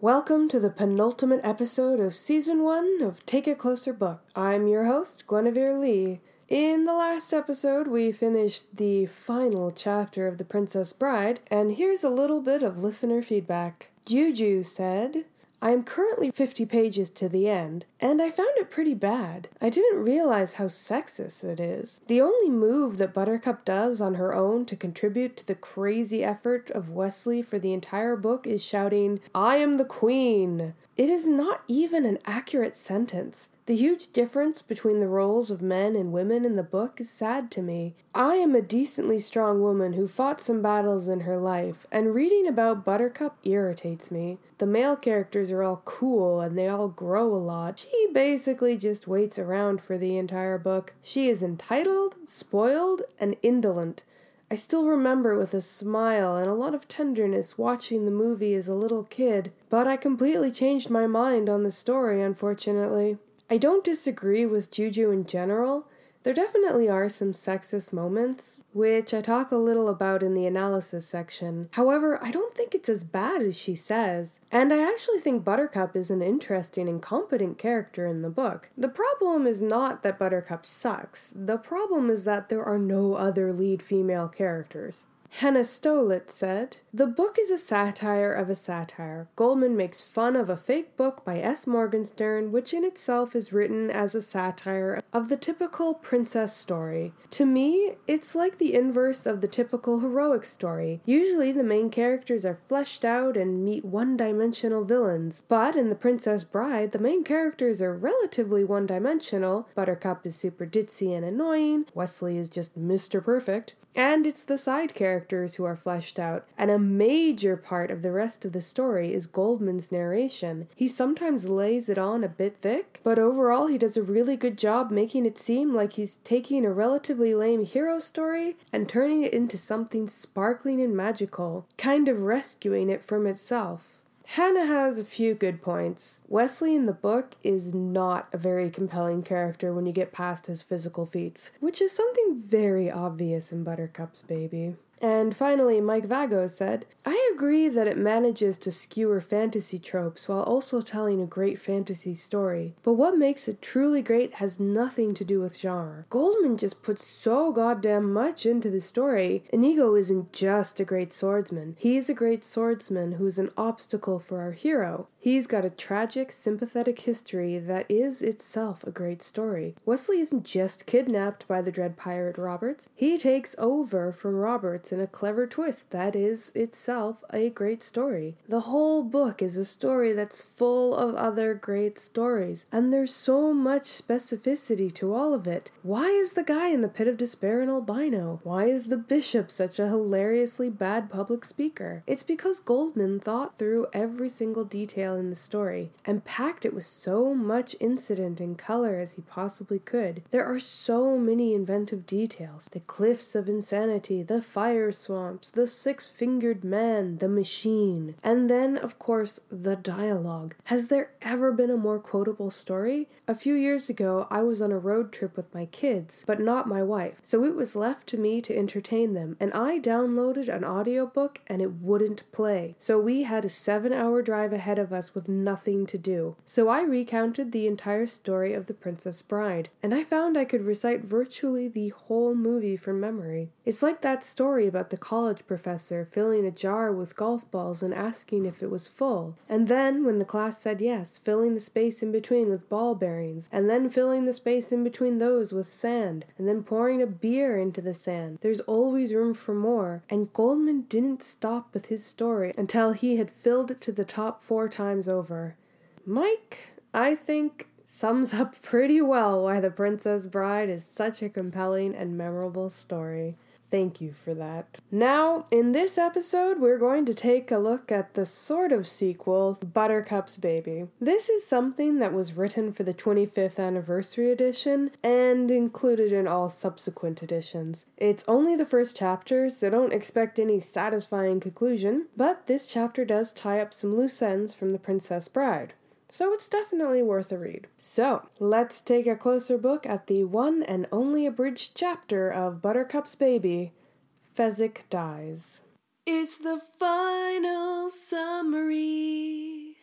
Welcome to the penultimate episode of season one of Take a Closer Book. I'm your host, Guenevere Lee. In the last episode, we finished the final chapter of The Princess Bride, and here's a little bit of listener feedback. Juju said, I am currently 50 pages to the end, and I found it pretty bad. I didn't realize how sexist it is. The only move that Buttercup does on her own to contribute to the crazy effort of Westley for the entire book is shouting, I am the queen! It is not even an accurate sentence. The huge difference between the roles of men and women in the book is sad to me. I am a decently strong woman who fought some battles in her life, and reading about Buttercup irritates me. The male characters are all cool and they all grow a lot. She basically just waits around for the entire book. She is entitled, spoiled, and indolent. I still remember with a smile and a lot of tenderness watching the movie as a little kid, but I completely changed my mind on the story, unfortunately. I don't disagree with Juju in general. There definitely are some sexist moments, which I talk a little about in the analysis section. However, I don't think it's as bad as she says, and I actually think Buttercup is an interesting and competent character in the book. The problem is not that Buttercup sucks, the problem is that there are no other lead female characters. Hannah Stolit said, The book is a satire of a satire. Goldman makes fun of a fake book by S. Morgenstern, which in itself is written as a satire of the typical princess story. To me, it's like the inverse of the typical heroic story. Usually, the main characters are fleshed out and meet one dimensional villains. But in The Princess Bride, the main characters are relatively one dimensional. Buttercup is super ditzy and annoying, Westley is just Mr. Perfect. And it's the side characters who are fleshed out. And a major part of the rest of the story is Goldman's narration. He sometimes lays it on a bit thick, but overall he does a really good job making it seem like he's taking a relatively lame hero story and turning it into something sparkling and magical, kind of rescuing it from itself. Hannah has a few good points. Westley in the book is not a very compelling character when you get past his physical feats, which is something very obvious in Buttercup's baby. And finally, Mike Vago said, I agree that it manages to skewer fantasy tropes while also telling a great fantasy story, but what makes it truly great has nothing to do with genre. Goldman just puts so goddamn much into the story. Inigo isn't just a great swordsman, he's a great swordsman who's an obstacle for our hero. He's got a tragic, sympathetic history that is itself a great story. Westley isn't just kidnapped by the dread pirate Roberts, he takes over from Roberts in a clever twist that is itself a great story. The whole book is a story that's full of other great stories, and there's so much specificity to all of it. Why is the guy in the pit of despair an albino? Why is the bishop such a hilariously bad public speaker? It's because Goldman thought through every single detail in the story and packed it with so much incident and color as he possibly could. There are so many inventive details the cliffs of insanity, the fire swamps, the six fingered man, the machine, and then, of course, the dialogue. Has there ever been a more quotable story? A few years ago, I was on a road trip with my kids, but not my wife, so it was left to me to entertain them, and I downloaded an audiobook and it wouldn't play. So we had a seven hour drive ahead of us us with nothing to do. So I recounted the entire story of The Princess Bride, and I found I could recite virtually the whole movie from memory. It's like that story about the college professor filling a jar with golf balls and asking if it was full, and then, when the class said yes, filling the space in between with ball bearings, and then filling the space in between those with sand, and then pouring a beer into the sand. There's always room for more, and Goldman didn't stop with his story until he had filled it to the top four times times over. Mike, I think, sums up pretty well why The Princess Bride is such a compelling and memorable story. Thank you for that. Now, in this episode, we're going to take a look at the sort of sequel, Buttercup's Baby. This is something that was written for the 25th anniversary edition and included in all subsequent editions. It's only the first chapter, so don't expect any satisfying conclusion, but this chapter does tie up some loose ends from The Princess Bride so it's definitely worth a read. So, let's take a closer look at the one and only abridged chapter of Buttercup's Baby Fezzik Dies. It's the final summary.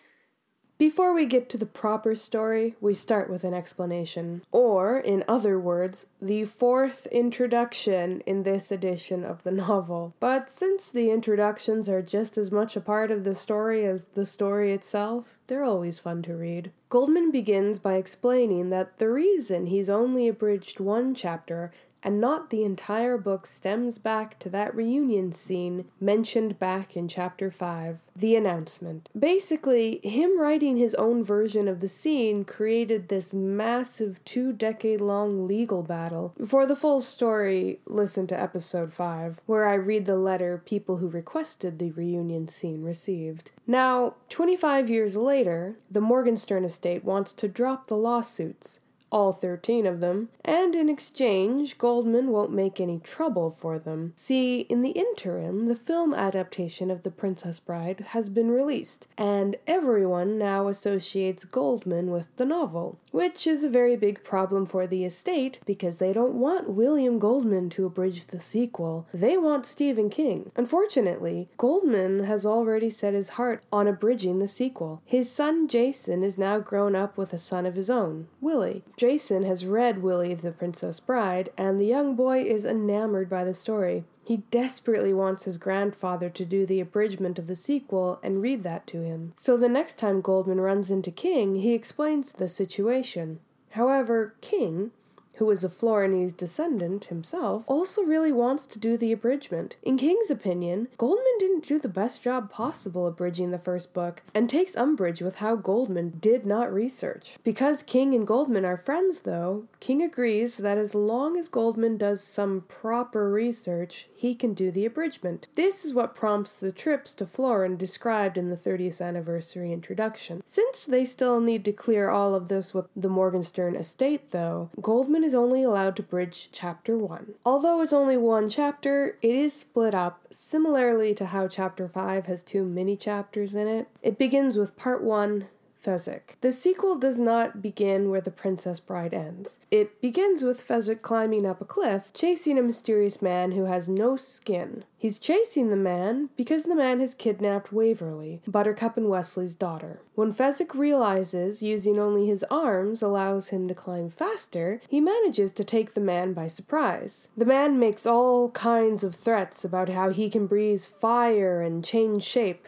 Before we get to the proper story, we start with an explanation, or, in other words, the fourth introduction in this edition of the novel. But since the introductions are just as much a part of the story as the story itself, they're always fun to read. Goldman begins by explaining that the reason he's only abridged one chapter and not the entire book stems back to that reunion scene mentioned back in chapter 5, the announcement. Basically, him writing his own version of the scene created this massive two decade long legal battle. For the full story, listen to episode 5, where I read the letter people who requested the reunion scene received. Now, 25 years later, the Morgenstern estate wants to drop the lawsuits all 13 of them, and in exchange, Goldman won't make any trouble for them. See, in the interim, the film adaptation of The Princess Bride has been released, and everyone now associates Goldman with the novel, which is a very big problem for the estate because they don't want William Goldman to abridge the sequel. They want Stephen King. Unfortunately, Goldman has already set his heart on abridging the sequel. His son Jason is now grown up with a son of his own, Willie. Jason has read Willie the Princess Bride, and the young boy is enamored by the story. He desperately wants his grandfather to do the abridgment of the sequel and read that to him. So the next time Goldman runs into King, he explains the situation. However, King, who is a Florinese descendant himself, also really wants to do the abridgment. In King's opinion, Goldman didn't do the best job possible abridging the first book, and takes umbrage with how Goldman did not research. Because King and Goldman are friends, though, King agrees that as long as Goldman does some proper research, he can do the abridgment. This is what prompts the trips to Florin described in the 30th anniversary introduction. Since they still need to clear all of this with the Morgenstern estate, though, Goldman is only allowed to bridge chapter 1. Although it's only one chapter, it is split up, similarly to how chapter 5 has two mini chapters in it. It begins with part 1, Fezzik. The sequel does not begin where The Princess Bride ends. It begins with Fezzik climbing up a cliff, chasing a mysterious man who has no skin. He's chasing the man because the man has kidnapped Waverly, Buttercup and Westley's daughter. When Fezzik realizes using only his arms allows him to climb faster, he manages to take the man by surprise. The man makes all kinds of threats about how he can breathe fire and change shape.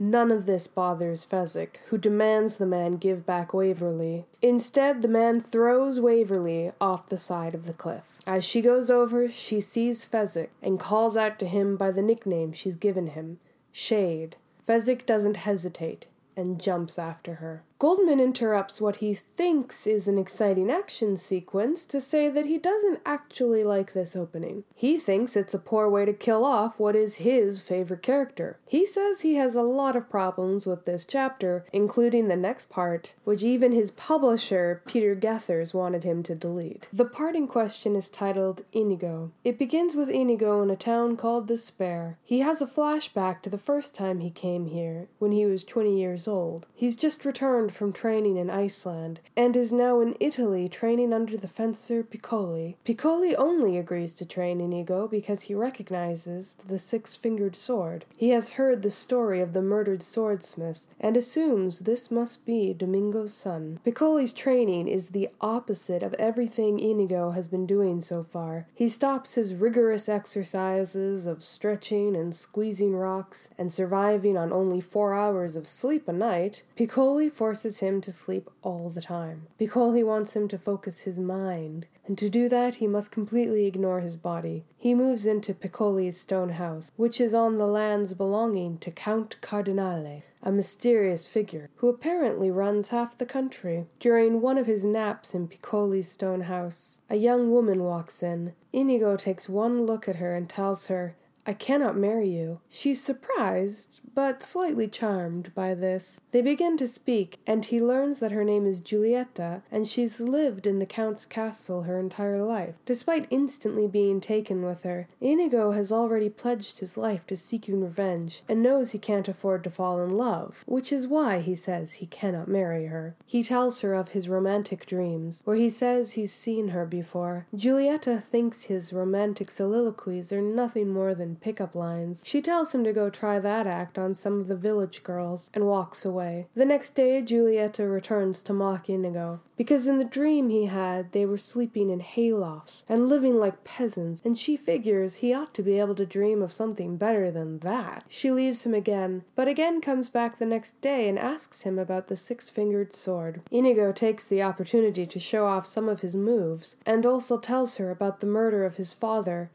None of this bothers Fezzik, who demands the man give back Waverly. Instead, the man throws Waverly off the side of the cliff. As she goes over, she sees Fezzik and calls out to him by the nickname she's given him Shade. Fezzik doesn't hesitate and jumps after her. Goldman interrupts what he thinks is an exciting action sequence to say that he doesn't actually like this opening. He thinks it's a poor way to kill off what is his favorite character. He says he has a lot of problems with this chapter, including the next part, which even his publisher, Peter Gethers, wanted him to delete. The part in question is titled Inigo. It begins with Inigo in a town called Despair. He has a flashback to the first time he came here, when he was 20 years old. He's just returned returned from training in Iceland, and is now in Italy training under the fencer Piccoli. Piccoli only agrees to train Inigo because he recognizes the six fingered sword. He has heard the story of the murdered swordsmith and assumes this must be Domingo's son. Piccoli's training is the opposite of everything Inigo has been doing so far. He stops his rigorous exercises of stretching and squeezing rocks and surviving on only four hours of sleep a night. Piccoli forces forces him to sleep all the time. Piccoli wants him to focus his mind, and to do that he must completely ignore his body. He moves into Piccoli's stone house, which is on the lands belonging to Count Cardinale, a mysterious figure who apparently runs half the country. During one of his naps in Piccoli's stone house, a young woman walks in. Inigo takes one look at her and tells her, I cannot marry you. She's surprised, but slightly charmed by this. They begin to speak, and he learns that her name is Giulietta, and she's lived in the Count's castle her entire life. Despite instantly being taken with her, Inigo has already pledged his life to seeking revenge, and knows he can't afford to fall in love, which is why he says he cannot marry her. He tells her of his romantic dreams, where he says he's seen her before. Giulietta thinks his romantic soliloquies are nothing more than pickup lines. She tells him to go try that act on some of the village girls and walks away. The next day, Giulietta returns to mock Inigo because in the dream he had they were sleeping in haylofts and living like peasants, and she figures he ought to be able to dream of something better than that. She leaves him again, but again comes back the next day and asks him about the six fingered sword. Inigo takes the opportunity to show off some of his moves, and also tells her about the murder of his father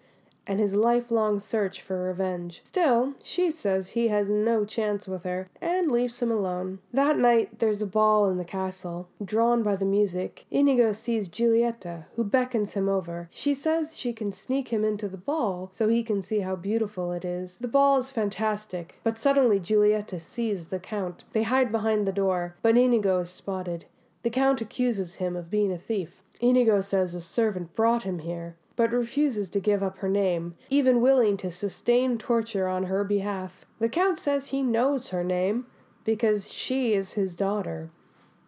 and his lifelong search for revenge. Still, she says he has no chance with her and leaves him alone. That night, there's a ball in the castle. Drawn by the music, Inigo sees Giulietta, who beckons him over. She says she can sneak him into the ball so he can see how beautiful it is. The ball is fantastic, but suddenly Giulietta sees the Count. They hide behind the door, but Inigo is spotted. The Count accuses him of being a thief. Inigo says a servant brought him here but refuses to give up her name, even willing to sustain torture on her behalf. The Count says he knows her name because she is his daughter.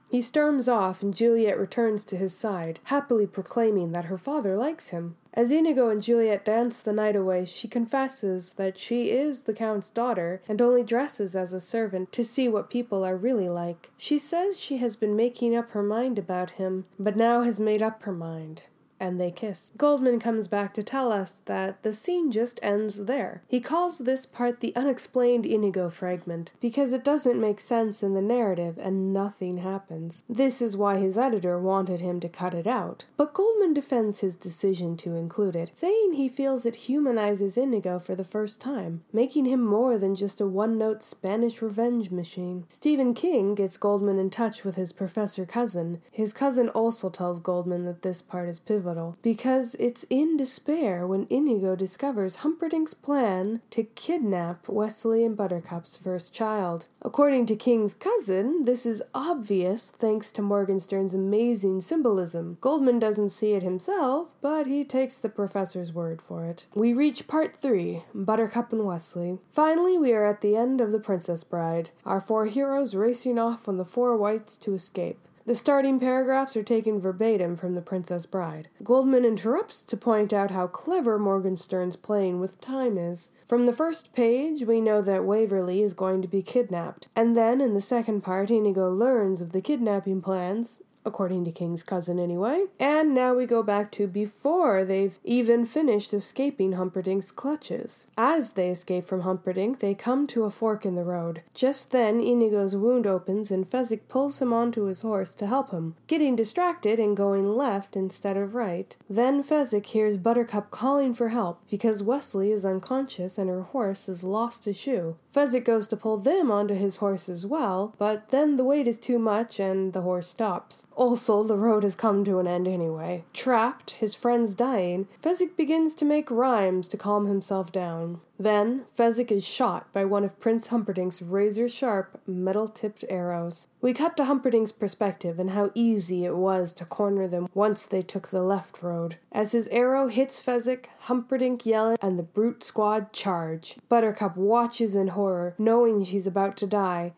He storms off, and Juliet returns to his side, happily proclaiming that her father likes him. As Inigo and Juliet dance the night away, she confesses that she is the Count's daughter and only dresses as a servant to see what people are really like. She says she has been making up her mind about him, but now has made up her mind and they kiss. Goldman comes back to tell us that the scene just ends there. He calls this part the unexplained Inigo fragment because it doesn't make sense in the narrative and nothing happens. This is why his editor wanted him to cut it out. But Goldman defends his decision to include it, saying he feels it humanizes Inigo for the first time, making him more than just a one note Spanish revenge machine. Stephen King gets Goldman in touch with his professor cousin. His cousin also tells Goldman that this part is pivotal pivotal because it's in despair when Inigo discovers Humperdinck's plan to kidnap Westley and Buttercup's first child. According to King's cousin, this is obvious thanks to Morgenstern's amazing symbolism. Goldman doesn't see it himself, but he takes the professor's word for it. We reach part three Buttercup and Westley. Finally, we are at the end of The Princess Bride, our four heroes racing off on the four whites to escape. The starting paragraphs are taken verbatim from The Princess Bride. Goldman interrupts to point out how clever Morgenstern's playing with time is. From the first page, we know that Waverly is going to be kidnapped, and then in the second part, Inigo learns of the kidnapping plans according to King's cousin anyway. And now we go back to before they've even finished escaping Humperdinck's clutches. As they escape from Humperdinck, they come to a fork in the road. Just then, Inigo's wound opens and Fezzik pulls him onto his horse to help him, getting distracted and going left instead of right. Then Fezzik hears Buttercup calling for help because Westley is unconscious and her horse has lost a shoe. Fezzik goes to pull them onto his horse as well, but then the weight is too much and the horse stops. Also, the road has come to an end anyway. Trapped, his friends dying, Fezzik begins to make rhymes to calm himself down. Then, Fezzik is shot by one of Prince Humperdinck's razor sharp, metal tipped arrows. We cut to Humperdinck's perspective and how easy it was to corner them once they took the left road. As his arrow hits Fezzik, Humperdinck yells and the brute squad charge. Buttercup watches in horror, knowing she's about to die,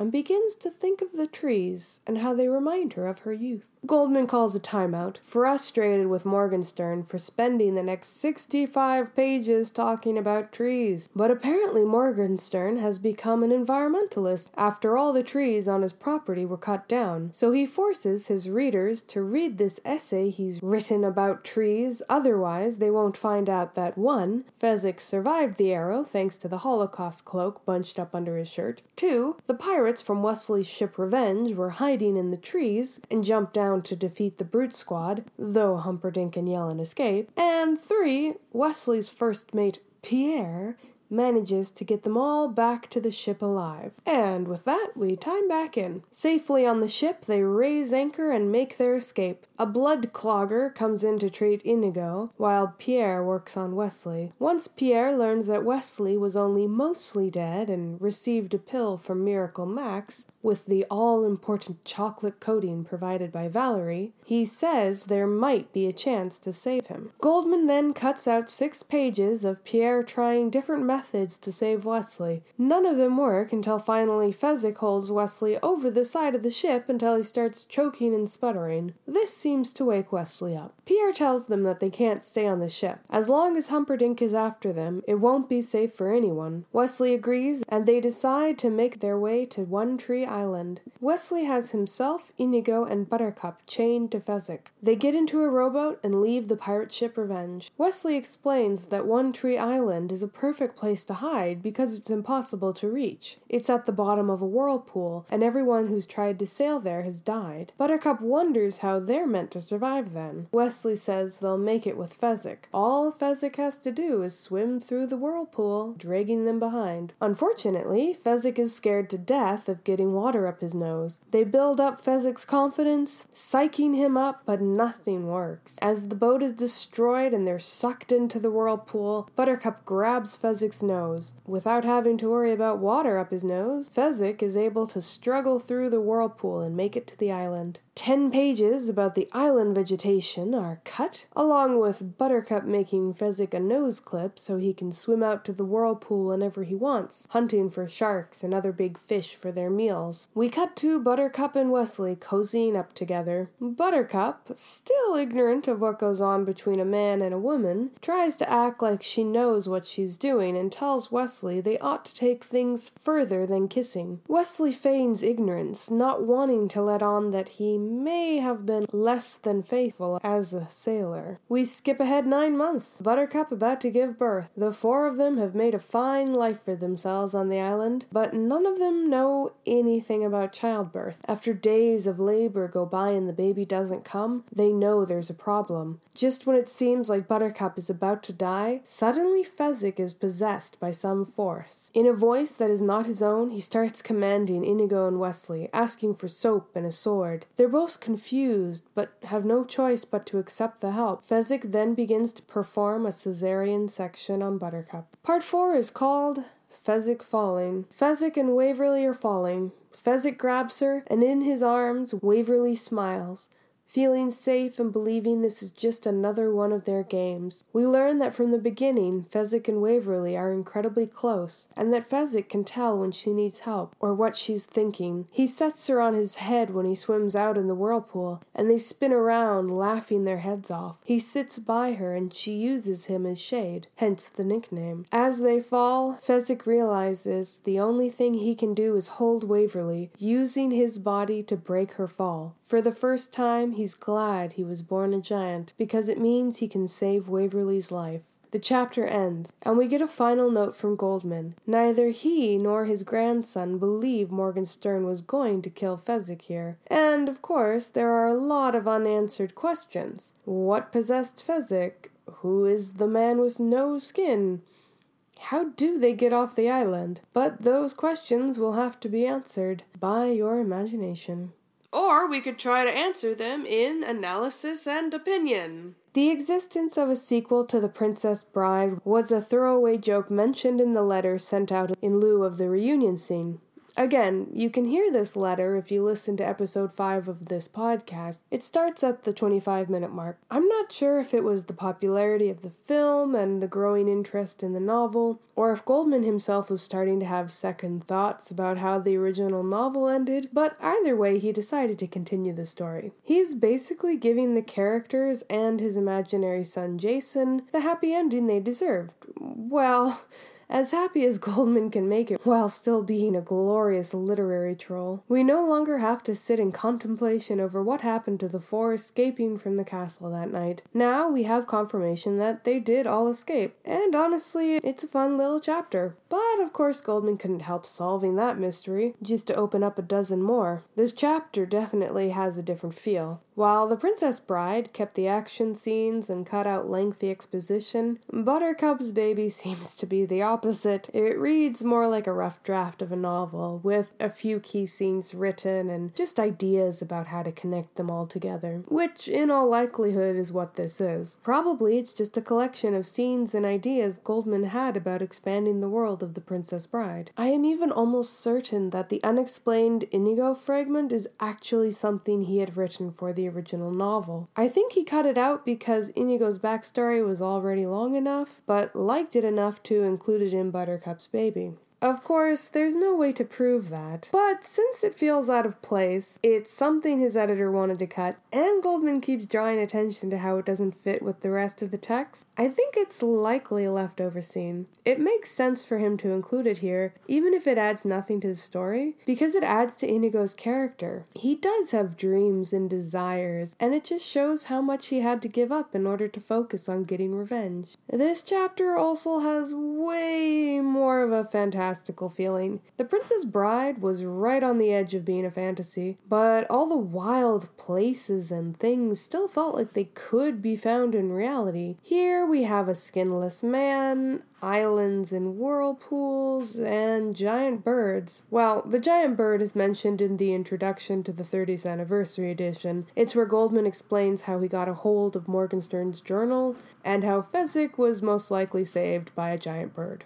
and begins to think of the trees and how they remind her of her youth. Goldman calls a timeout, frustrated with Morgenstern for spending the next 65 pages talking about trees. But apparently, Morgenstern has become an environmentalist after all the trees on his property were cut down, so he forces his readers to read this essay he's written about trees, otherwise, they won't find out that 1. Fezzik survived the arrow thanks to the Holocaust cloak bunched up under his shirt, 2. The pirates pirates from Westley's ship Revenge were hiding in the trees and jumped down to defeat the brute squad, though Humperdinck and Yellin escape. And three, Westley's first mate Pierre manages to get them all back to the ship alive. And with that, we time back in. Safely on the ship, they raise anchor and make their escape. A blood clogger comes in to treat Inigo, while Pierre works on Westley. Once Pierre learns that Westley was only mostly dead and received a pill from Miracle Max, with the all important chocolate coating provided by Valerie, he says there might be a chance to save him. Goldman then cuts out six pages of Pierre trying different methods to save Westley. None of them work until finally Fezzik holds Westley over the side of the ship until he starts choking and sputtering. This seems to wake Westley up. Pierre tells them that they can't stay on the ship. As long as Humperdinck is after them, it won't be safe for anyone. Westley agrees, and they decide to make their way to One Tree Island. Westley has himself, Inigo, and Buttercup chained to Fezzik. They get into a rowboat and leave the pirate ship Revenge. Westley explains that One Tree Island is a perfect place to hide because it's impossible to reach. It's at the bottom of a whirlpool, and everyone who's tried to sail there has died. Buttercup wonders how they're meant to survive then. Westley says they'll make it with Fezzik. All Fezzik has to do is swim through the whirlpool, dragging them behind. Unfortunately, Fezzik is scared to death of getting water up his nose. They build up Fezzik's confidence, psyching him up, but nothing works. As the boat is destroyed and they're sucked into the whirlpool, Buttercup grabs Fezzik's nose. Without having to worry about water up his nose, Fezzik is able to struggle through the whirlpool and make it to the island. Ten pages about the island vegetation are cut, along with Buttercup making Fezzik a nose clip so he can swim out to the whirlpool whenever he wants, hunting for sharks and other big fish for their meals. We cut to Buttercup and Westley cozying up together. Buttercup, still ignorant of what goes on between a man and a woman, tries to act like she knows what she's doing and tells Westley they ought to take things further than kissing. Westley feigns ignorance, not wanting to let on that he may have been less than faithful as a sailor. We skip ahead nine months. Buttercup about to give birth. The four of them have made a fine life for themselves on the island, but none of them know anything about childbirth. After days of labor go by and the baby doesn't come, they know there's a problem. Just when it seems like Buttercup is about to die, suddenly Fezzik is possessed by some force. In a voice that is not his own, he starts commanding Inigo and Westley, asking for soap and a sword. They're both confused, but have no choice but to accept the help. Fezzik then begins to perform a cesarean section on Buttercup. Part 4 is called Fezzik Falling. Fezzik and Waverly are falling. Fezzik grabs her, and in his arms Waverly smiles feeling safe and believing this is just another one of their games. We learn that from the beginning, Fezzik and Waverly are incredibly close, and that Fezzik can tell when she needs help or what she's thinking. He sets her on his head when he swims out in the whirlpool, and they spin around, laughing their heads off. He sits by her, and she uses him as shade, hence the nickname. As they fall, Fezzik realizes the only thing he can do is hold Waverly, using his body to break her fall. For the first time, he's glad he was born a giant because it means he can save Waverly's life. The chapter ends, and we get a final note from Goldman. Neither he nor his grandson believe Morgenstern was going to kill Fezzik here. And, of course, there are a lot of unanswered questions. What possessed Fezzik? Who is the man with no skin? How do they get off the island? But those questions will have to be answered by your imagination. Or we could try to answer them in analysis and opinion. The existence of a sequel to The Princess Bride was a throwaway joke mentioned in the letter sent out in lieu of the reunion scene. Again, you can hear this letter if you listen to episode 5 of this podcast. It starts at the 25 minute mark. I'm not sure if it was the popularity of the film and the growing interest in the novel, or if Goldman himself was starting to have second thoughts about how the original novel ended, but either way, he decided to continue the story. He's basically giving the characters and his imaginary son Jason the happy ending they deserved. Well, as happy as Goldman can make it while still being a glorious literary troll. We no longer have to sit in contemplation over what happened to the four escaping from the castle that night. Now we have confirmation that they did all escape, and honestly, it's a fun little chapter. But of course, Goldman couldn't help solving that mystery, just to open up a dozen more. This chapter definitely has a different feel. While The Princess Bride kept the action scenes and cut out lengthy exposition, Buttercup's Baby seems to be the opposite opposite. It reads more like a rough draft of a novel, with a few key scenes written and just ideas about how to connect them all together, which in all likelihood is what this is. Probably it's just a collection of scenes and ideas Goldman had about expanding the world of The Princess Bride. I am even almost certain that the unexplained Inigo fragment is actually something he had written for the original novel. I think he cut it out because Inigo's backstory was already long enough, but liked it enough to include it in Buttercup's baby. Of course, there's no way to prove that, but since it feels out of place, it's something his editor wanted to cut, and Goldman keeps drawing attention to how it doesn't fit with the rest of the text, I think it's likely a leftover scene. It makes sense for him to include it here, even if it adds nothing to the story, because it adds to Inigo's character. He does have dreams and desires, and it just shows how much he had to give up in order to focus on getting revenge. This chapter also has way more of a fantastic fantastical feeling. The Princess Bride was right on the edge of being a fantasy, but all the wild places and things still felt like they could be found in reality. Here we have a skinless man, islands and whirlpools, and giant birds. Well, the giant bird is mentioned in the introduction to the 30th anniversary edition. It's where Goldman explains how he got a hold of Morgenstern's journal and how Fezzik was most likely saved by a giant bird.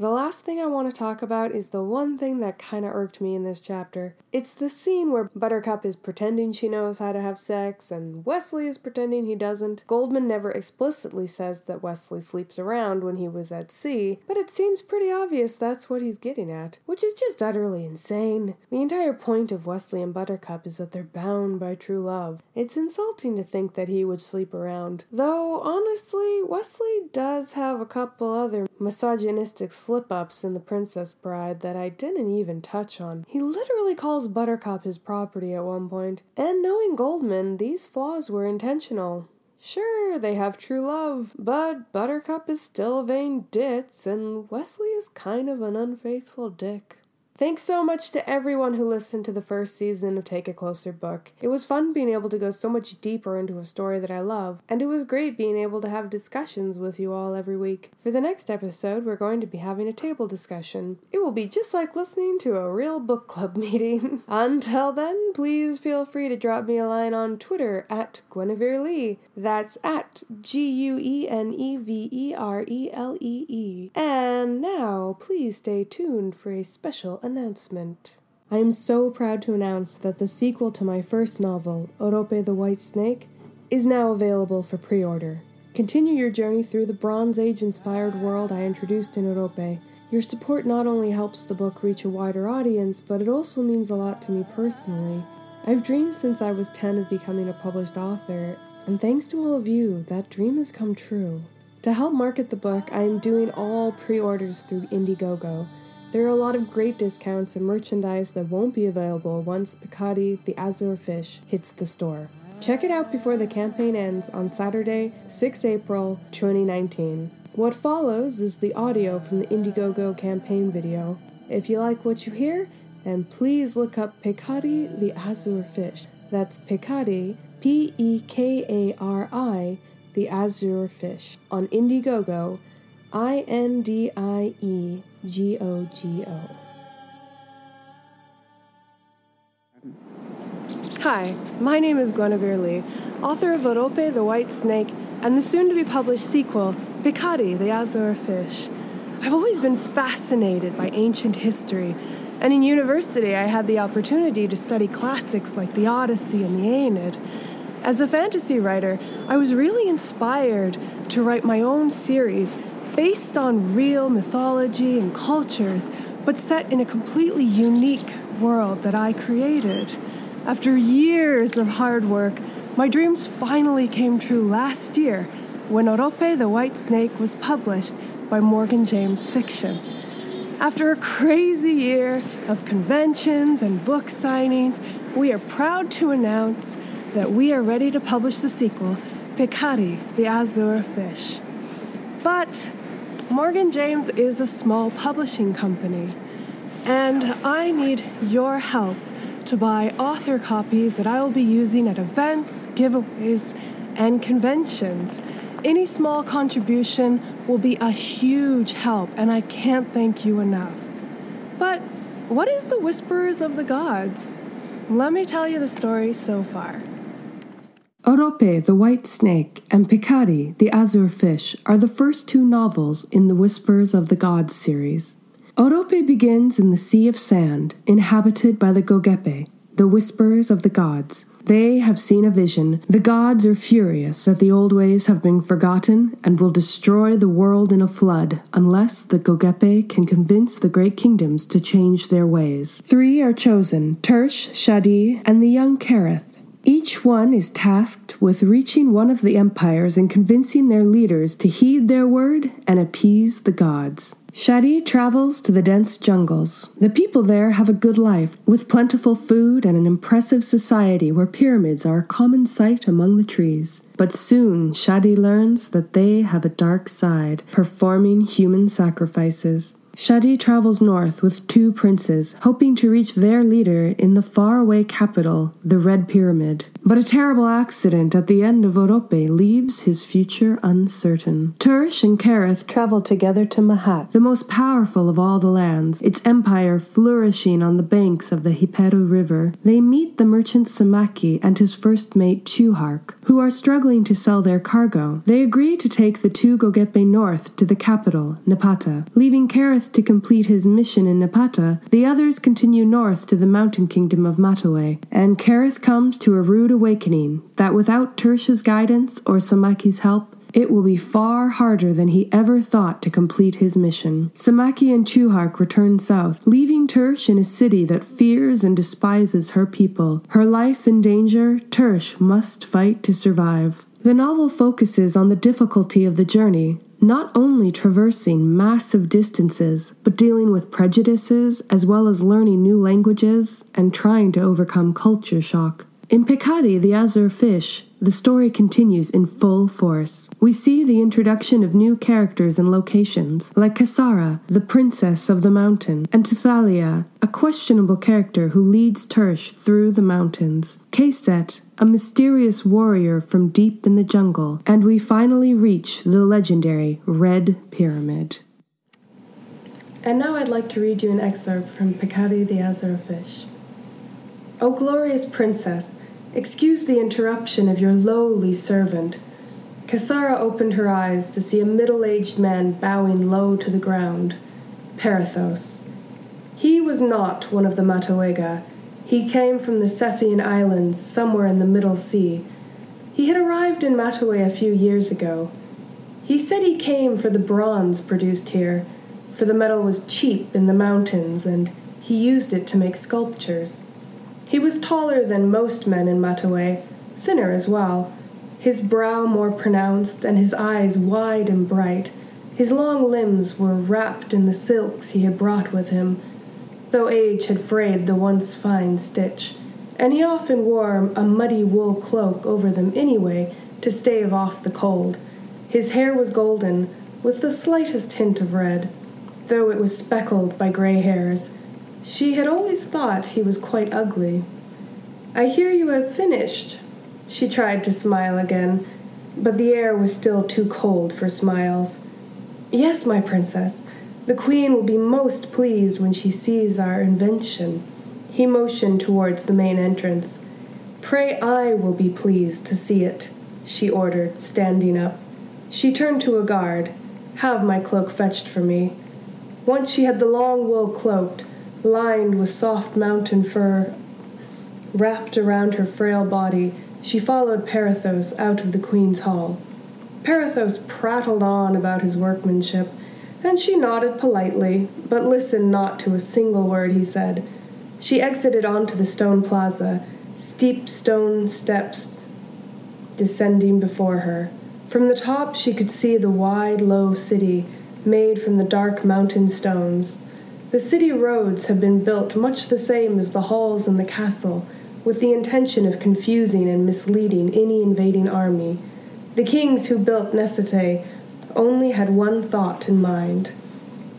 The last thing I want to talk about is the one thing that kind of irked me in this chapter. It's the scene where Buttercup is pretending she knows how to have sex and Westley is pretending he doesn't. Goldman never explicitly says that Westley sleeps around when he was at sea, but it seems pretty obvious that's what he's getting at, which is just utterly insane. The entire point of Westley and Buttercup is that they're bound by true love. It's insulting to think that he would sleep around. Though, honestly, Westley does have a couple other misogynistic slip ups in The Princess Bride that I didn't even touch on. He literally calls Buttercup his property at one point, and knowing Goldman, these flaws were intentional. Sure, they have true love, but Buttercup is still a vain ditz, and Westley is kind of an unfaithful dick. Thanks so much to everyone who listened to the first season of Take a Closer Book. It was fun being able to go so much deeper into a story that I love, and it was great being able to have discussions with you all every week. For the next episode, we're going to be having a table discussion. It will be just like listening to a real book club meeting. Until then, please feel free to drop me a line on Twitter at Guenevere Lee. That's at G U E N E V E R E L E E. And now, please stay tuned for a special announcement. I am so proud to announce that the sequel to my first novel, Orope the White Snake, is now available for pre order. Continue your journey through the Bronze Age inspired world I introduced in Orope. Your support not only helps the book reach a wider audience, but it also means a lot to me personally. I've dreamed since I was 10 of becoming a published author, and thanks to all of you, that dream has come true. To help market the book, I am doing all pre orders through Indiegogo. There are a lot of great discounts and merchandise that won't be available once Pekari the Azure Fish hits the store. Check it out before the campaign ends on Saturday, 6 April 2019. What follows is the audio from the Indiegogo campaign video. If you like what you hear, then please look up Pekari the Azure Fish. That's Pekari, P E K A R I, the Azure Fish, on Indiegogo, I N D I E G O G O. Hi, my name is Guenevere Lee, author of Orope the White Snake and the soon to be published sequel, Pekari the Azure Fish. I've always been fascinated by ancient history, and in university I had the opportunity to study classics like the Odyssey and the Aeneid. As a fantasy writer, I was really inspired to write my own series based on real mythology and cultures, but set in a completely unique world that I created. After years of hard work, my dreams finally came true last year when Orope the White Snake was published by Morgan James Fiction. After a crazy year of conventions and book signings, we are proud to announce that we are ready to publish the sequel, Pekari, the Azure Fish. But Morgan James is a small publishing company, and I need your help to buy author copies that I will be using at events, giveaways, and conventions. Any small contribution will be a huge help, and I can't thank you enough. But what is the Whisperers of the Gods? Let me tell you the story so far. Orope, the White Snake, and Pekari, the Azure Fish, are the first two novels in the Whispers of the Gods series. Orope begins in the Sea of Sand, inhabited by the Gogepe, the Whispers of the Gods. They have seen a vision. The gods are furious that the old ways have been forgotten and will destroy the world in a flood unless the Gogepe can convince the great kingdoms to change their ways. Three are chosen Tersh, Shadi, and the young Kareth. Each one is tasked with reaching one of the empires and convincing their leaders to heed their word and appease the gods. Shadi travels to the dense jungles. The people there have a good life, with plentiful food and an impressive society where pyramids are a common sight among the trees. But soon Shadi learns that they have a dark side, performing human sacrifices. Shadi travels north with two princes, hoping to reach their leader in the faraway capital, the Red Pyramid. But a terrible accident at the end of Orope leaves his future uncertain. Tersh and Kareth travel together to Mahat, the most powerful of all the lands, its empire flourishing on the banks of the Hiperu River. They meet the merchant Samaki and his first mate Tuhark, who are struggling to sell their cargo. They agree to take the two Gogepe north to the capital, Napata, leaving Kareth to complete his mission in Napata, the others continue north to the mountain kingdom of Mataway, and Kareth comes to a rude awakening that without Tersh's guidance or Samaki's help, it will be far harder than he ever thought to complete his mission. Samaki and Tuhark return south, leaving Tersh in a city that fears and despises her people. Her life in danger, Tersh must fight to survive. The novel focuses on the difficulty of the journey, not only traversing massive distances, but dealing with prejudices as well as learning new languages and trying to overcome culture shock. In Pekari, the Azure Fish, the story continues in full force. We see the introduction of new characters and locations, like Kasara, the princess of the mountain, and Tuthalia, a questionable character who leads Tersh through the mountains, Kset, a mysterious warrior from deep in the jungle, and we finally reach the legendary Red Pyramid. And now I'd like to read you an excerpt from Pekari the Azure Fish. O glorious princess, excuse the interruption of your lowly servant. Kasara opened her eyes to see a middle aged man bowing low to the ground. Perithos. He was not one of the Matawega. He came from the Cephian Islands, somewhere in the Middle Sea. He had arrived in Mataway a few years ago. He said he came for the bronze produced here, for the metal was cheap in the mountains, and he used it to make sculptures. He was taller than most men in Mataway, thinner as well, his brow more pronounced and his eyes wide and bright. His long limbs were wrapped in the silks he had brought with him, though age had frayed the once fine stitch, and he often wore a muddy wool cloak over them anyway to stave off the cold. His hair was golden, with the slightest hint of red, though it was speckled by gray hairs she had always thought he was quite ugly. I hear you have finished. She tried to smile again, but the air was still too cold for smiles. Yes, my princess. The queen will be most pleased when she sees our invention. He motioned towards the main entrance. Pray I will be pleased to see it, she ordered, standing up. She turned to a guard. Have my cloak fetched for me. Once she had the long wool cloaked, lined with soft mountain fur wrapped around her frail body, she followed Perithos out of the Queen's Hall. Perithos prattled on about his workmanship, and she nodded politely, but listened not to a single word he said. She exited onto the stone plaza, steep stone steps descending before her. From the top, she could see the wide, low city made from the dark mountain stones. The city roads had been built much the same as the halls in the castle, with the intention of confusing and misleading any invading army. The kings who built Nesete only had one thought in mind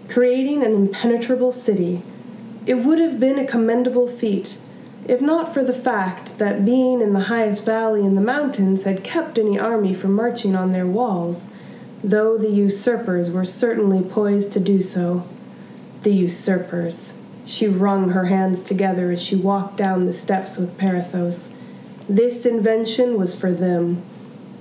creating an impenetrable city. It would have been a commendable feat if not for the fact that being in the highest valley in the mountains had kept any army from marching on their walls, though the usurpers were certainly poised to do so. The usurpers. She wrung her hands together as she walked down the steps with Perithos. This invention was for them.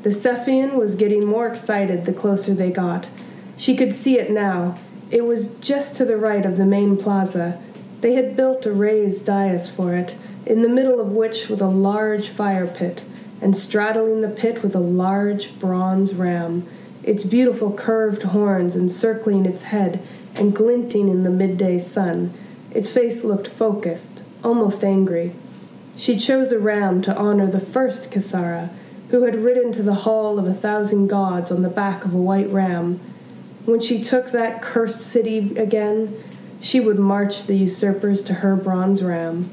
The Cephian was getting more excited the closer they got. She could see it now. It was just to the right of the main plaza. They had built a raised dais for it, in the middle of which was a large fire pit, and straddling the pit was a large bronze ram, its beautiful curved horns encircling its head and glinting in the midday sun. Its face looked focused, almost angry. She chose a ram to honor the first Kisara, who had ridden to the hall of a thousand gods on the back of a white ram. When she took that cursed city again, she would march the usurpers to her bronze ram.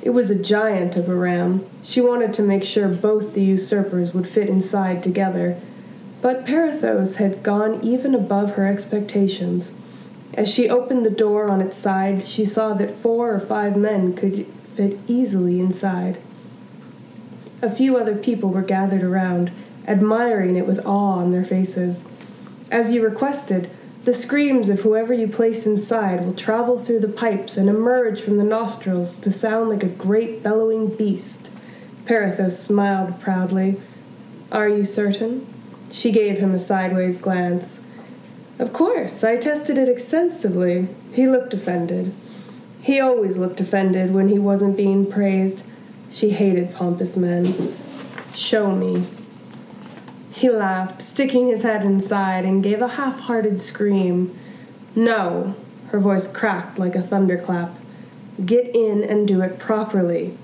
It was a giant of a ram. She wanted to make sure both the usurpers would fit inside together. But Perithos had gone even above her expectations. As she opened the door on its side, she saw that four or five men could fit easily inside. A few other people were gathered around, admiring it with awe on their faces. As you requested, the screams of whoever you place inside will travel through the pipes and emerge from the nostrils to sound like a great bellowing beast. Perithos smiled proudly. Are you certain? She gave him a sideways glance. Of course, I tested it extensively. He looked offended. He always looked offended when he wasn't being praised. She hated pompous men. Show me. He laughed, sticking his head inside, and gave a half hearted scream. No, her voice cracked like a thunderclap. Get in and do it properly.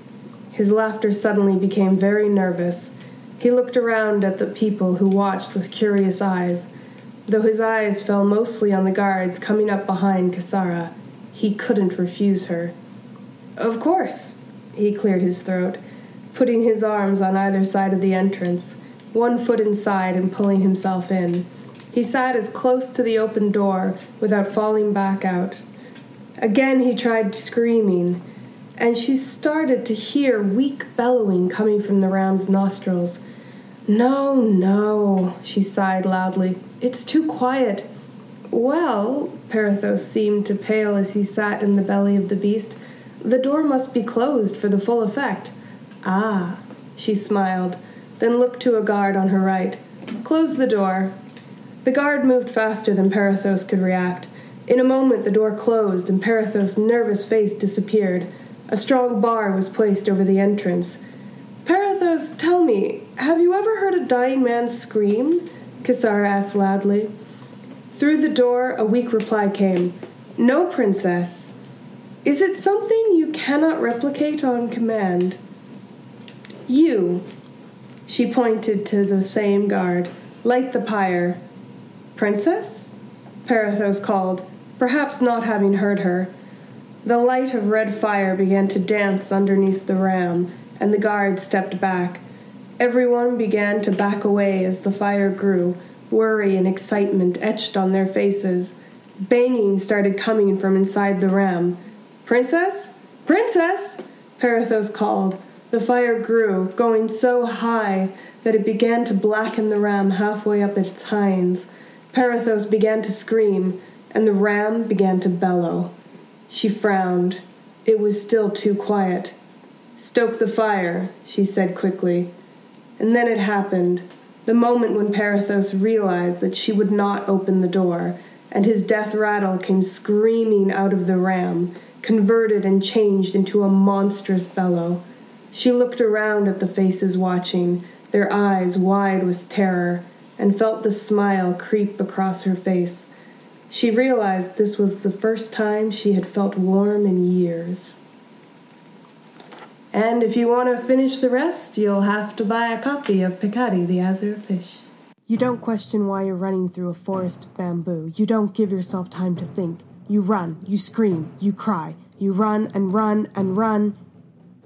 His laughter suddenly became very nervous. He looked around at the people who watched with curious eyes. Though his eyes fell mostly on the guards coming up behind Kisara, he couldn't refuse her. Of course, he cleared his throat, putting his arms on either side of the entrance, one foot inside and pulling himself in. He sat as close to the open door without falling back out. Again he tried screaming, and she started to hear weak bellowing coming from the ram's nostrils. No, no, she sighed loudly. It's too quiet. Well, Perithos seemed to pale as he sat in the belly of the beast. The door must be closed for the full effect. Ah, she smiled, then looked to a guard on her right. Close the door. The guard moved faster than Perithos could react. In a moment, the door closed, and Perithos' nervous face disappeared. A strong bar was placed over the entrance. Perithos, tell me, have you ever heard a dying man scream? Kisara asked loudly. Through the door, a weak reply came No, princess. Is it something you cannot replicate on command? You, she pointed to the same guard, light the pyre. Princess? Perithos called, perhaps not having heard her. The light of red fire began to dance underneath the ram, and the guard stepped back. Everyone began to back away as the fire grew, worry and excitement etched on their faces. Banging started coming from inside the ram. Princess? Princess! Perithos called. The fire grew, going so high that it began to blacken the ram halfway up its hinds. Perithos began to scream, and the ram began to bellow. She frowned. It was still too quiet. Stoke the fire, she said quickly. And then it happened the moment when Perithos realized that she would not open the door, and his death rattle came screaming out of the ram, converted and changed into a monstrous bellow. She looked around at the faces watching, their eyes wide with terror, and felt the smile creep across her face. She realized this was the first time she had felt warm in years. And if you want to finish the rest, you'll have to buy a copy of Pekari the Azure Fish. You don't question why you're running through a forest of bamboo. You don't give yourself time to think. You run, you scream, you cry, you run and run and run,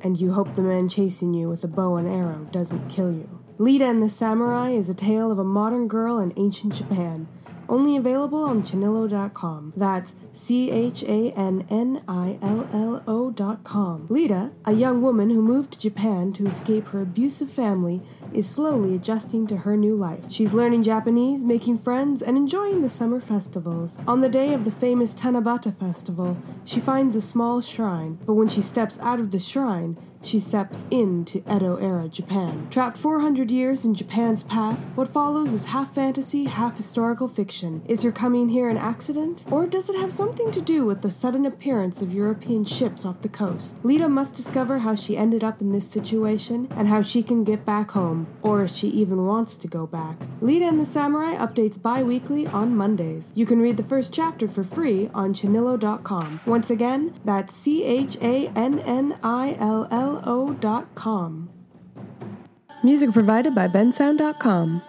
and you hope the man chasing you with a bow and arrow doesn't kill you. Lita and the Samurai is a tale of a modern girl in ancient Japan. Only available on Channillo.com. That's C H A N N I L L O.com. Lita, a young woman who moved to Japan to escape her abusive family, is slowly adjusting to her new life. She's learning Japanese, making friends, and enjoying the summer festivals. On the day of the famous Tanabata Festival, she finds a small shrine, but when she steps out of the shrine, she steps into Edo era Japan. Trapped 400 years in Japan's past, what follows is half fantasy, half historical fiction. Is her coming here an accident? Or does it have something to do with the sudden appearance of European ships off the coast? Lita must discover how she ended up in this situation and how she can get back home, or if she even wants to go back. Lita and the Samurai updates bi weekly on Mondays. You can read the first chapter for free on Channillo.com. Once again, that's C H A N N I L L Music provided by bensound.com.